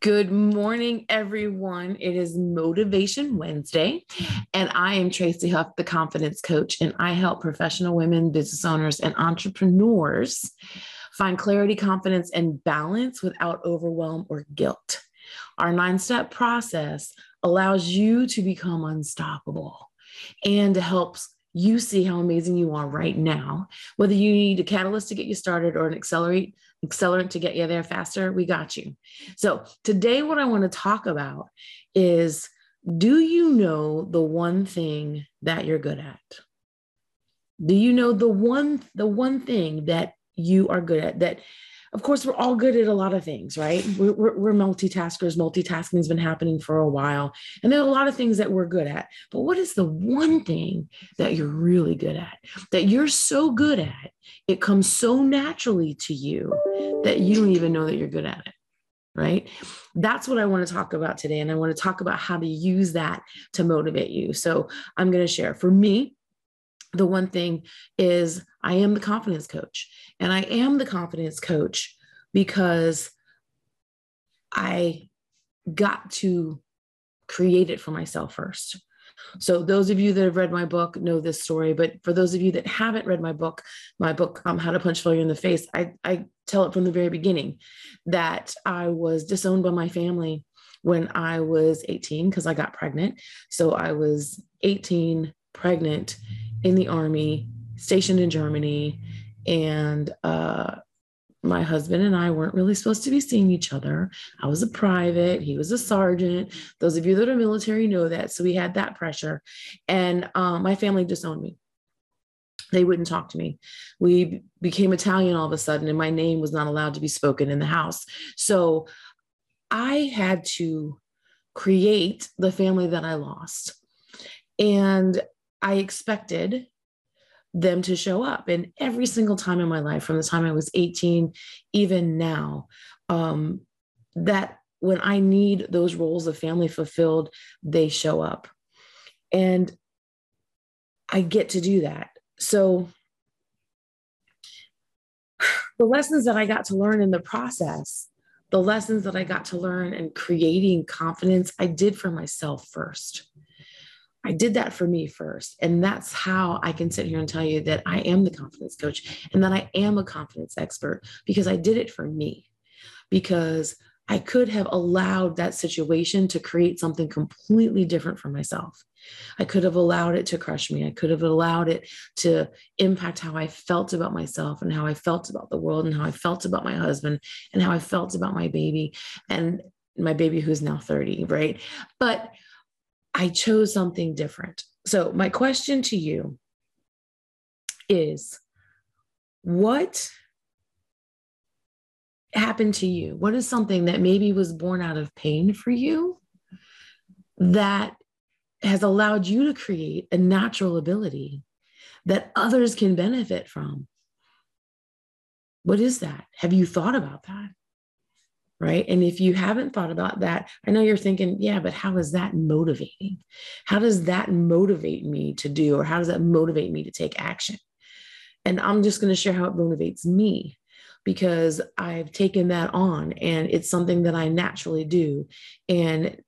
Good morning, everyone. It is Motivation Wednesday, and I am Tracy Huff, the confidence coach, and I help professional women, business owners, and entrepreneurs find clarity, confidence, and balance without overwhelm or guilt. Our nine step process allows you to become unstoppable and helps you see how amazing you are right now. Whether you need a catalyst to get you started or an accelerate accelerant to get you there faster, we got you. So, today what I want to talk about is do you know the one thing that you're good at? Do you know the one the one thing that you are good at that of course, we're all good at a lot of things, right? We're, we're, we're, multitaskers. Multitasking has been happening for a while. And there are a lot of things that we're good at. But what is the one thing that you're really good at, that you're so good at, it comes so naturally to you that you don't even know that you're good at it? Right. That's what I want to talk about today. And I want to talk about how to use that to motivate you. So I'm going to share for me, the one thing is I am the confidence coach. And I am the confidence coach because I got to create it for myself first. So those of you that have read my book know this story, but for those of you that haven't read my book, my book, um, How to Punch Failure in the Face, I, I tell it from the very beginning that I was disowned by my family when I was 18 because I got pregnant. So I was 18, pregnant, in the army, stationed in Germany, and uh, my husband and I weren't really supposed to be seeing each other. I was a private, he was a sergeant. Those of you that are military know that. So we had that pressure. And um, my family disowned me. They wouldn't talk to me. We became Italian all of a sudden, and my name was not allowed to be spoken in the house. So I had to create the family that I lost. And I expected them to show up. And every single time in my life, from the time I was 18, even now, um, that when I need those roles of family fulfilled, they show up. And I get to do that. So the lessons that I got to learn in the process, the lessons that I got to learn in creating confidence, I did for myself first. I did that for me first. And that's how I can sit here and tell you that I am the confidence coach and that I am a confidence expert because I did it for me. Because I could have allowed that situation to create something completely different for myself. I could have allowed it to crush me. I could have allowed it to impact how I felt about myself and how I felt about the world and how I felt about my husband and how I felt about my baby and my baby who's now 30, right? But I chose something different. So, my question to you is what happened to you? What is something that maybe was born out of pain for you that has allowed you to create a natural ability that others can benefit from? What is that? Have you thought about that? Right? And if you haven't thought about that, I know you're thinking, yeah, but how is that motivating? How does that motivate me to do, or how does that motivate me to take action? And I'm just going to share how it motivates me because I've taken that on and it's something that I naturally do. And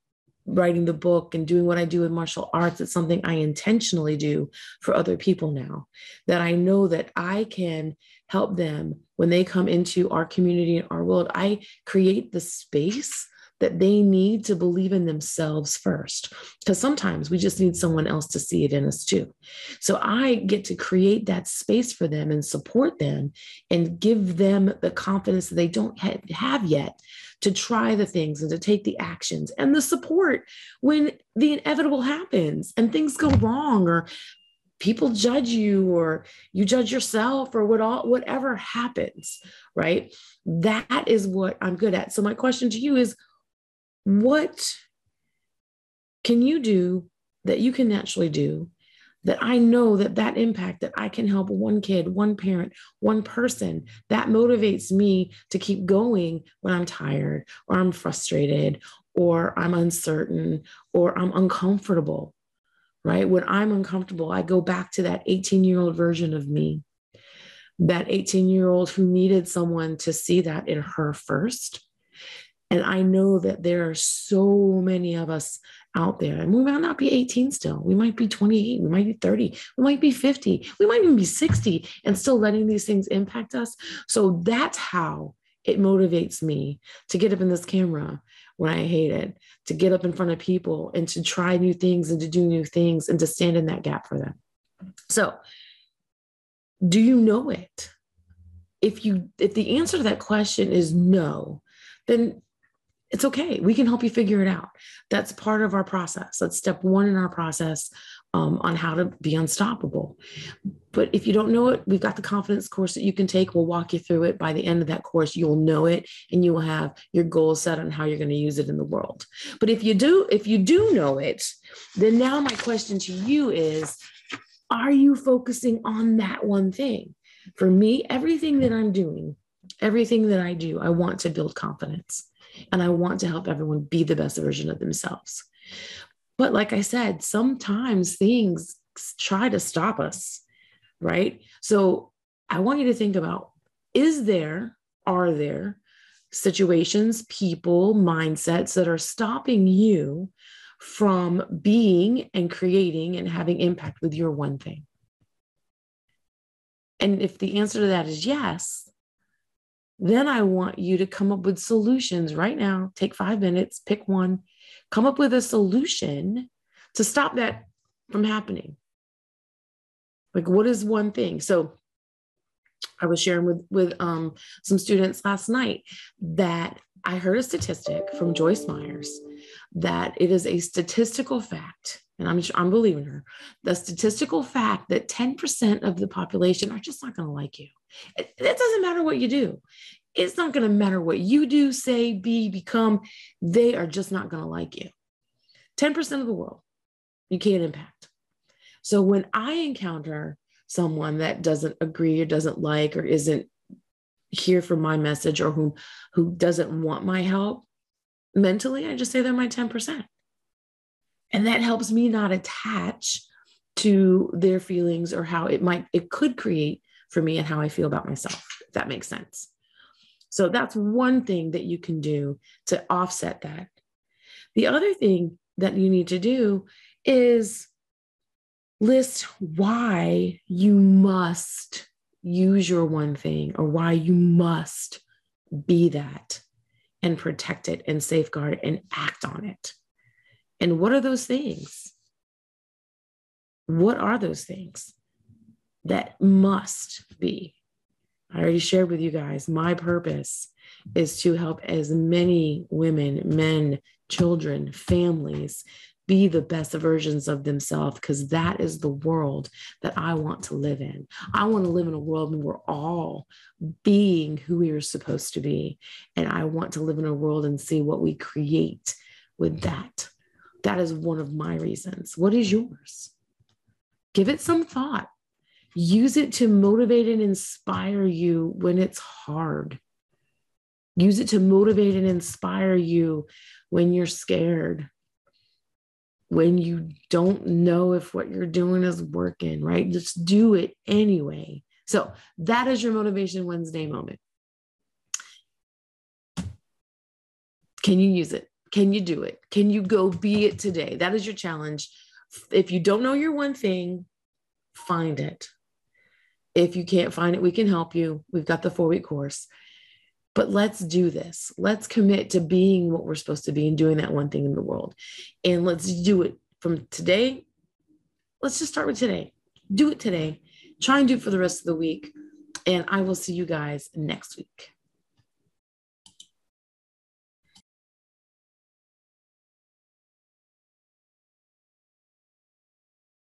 writing the book and doing what I do in martial arts, it's something I intentionally do for other people now. That I know that I can help them when they come into our community and our world. I create the space that they need to believe in themselves first. Because sometimes we just need someone else to see it in us too. So I get to create that space for them and support them and give them the confidence that they don't have yet to try the things and to take the actions and the support when the inevitable happens and things go wrong or people judge you or you judge yourself or what all whatever happens right that is what i'm good at so my question to you is what can you do that you can naturally do that I know that that impact that I can help one kid, one parent, one person, that motivates me to keep going when I'm tired or I'm frustrated or I'm uncertain or I'm uncomfortable, right? When I'm uncomfortable, I go back to that 18 year old version of me, that 18 year old who needed someone to see that in her first And I know that there are so many of us out there, and we might not be 18 still. We might be 28, we might be 30, we might be 50, we might even be 60, and still letting these things impact us. So that's how it motivates me to get up in this camera when I hate it, to get up in front of people and to try new things and to do new things and to stand in that gap for them. So, do you know it? If you if the answer to that question is no, then it's okay. We can help you figure it out. That's part of our process. That's step one in our process um, on how to be unstoppable. But if you don't know it, we've got the confidence course that you can take. We'll walk you through it. By the end of that course, you'll know it and you will have your goals set on how you're going to use it in the world. But if you do, if you do know it, then now my question to you is are you focusing on that one thing? For me, everything that I'm doing, everything that I do, I want to build confidence and I want to help everyone be the best version of themselves. But like I said, sometimes things try to stop us, right? So I want you to think about is there, are there situations, people, mindsets that are stopping you from being and creating and having impact with your one thing? And if the answer to that is yes, then I want you to come up with solutions right now. Take five minutes, pick one, come up with a solution to stop that from happening. Like, what is one thing? So, I was sharing with with um, some students last night that I heard a statistic from Joyce Myers that it is a statistical fact, and I'm I'm believing her. The statistical fact that 10% of the population are just not going to like you. It, it doesn't matter what you do. It's not going to matter what you do, say, be, become. They are just not going to like you. 10% of the world you can't impact. So when I encounter someone that doesn't agree or doesn't like or isn't here for my message or who who doesn't want my help mentally i just say they're my 10% and that helps me not attach to their feelings or how it might it could create for me and how i feel about myself if that makes sense so that's one thing that you can do to offset that the other thing that you need to do is list why you must use your one thing or why you must be that and protect it and safeguard it and act on it. And what are those things? What are those things that must be? I already shared with you guys my purpose is to help as many women, men, children, families be the best versions of themselves because that is the world that I want to live in. I want to live in a world where we're all being who we are supposed to be. And I want to live in a world and see what we create with that. That is one of my reasons. What is yours? Give it some thought. Use it to motivate and inspire you when it's hard. Use it to motivate and inspire you when you're scared when you don't know if what you're doing is working, right? Just do it anyway. So that is your Motivation Wednesday moment. Can you use it? Can you do it? Can you go be it today? That is your challenge. If you don't know your one thing, find it. If you can't find it, we can help you. We've got the four week course. But let's do this. Let's commit to being what we're supposed to be and doing that one thing in the world. And let's do it from today. Let's just start with today. Do it today. Try and do it for the rest of the week. And I will see you guys next week.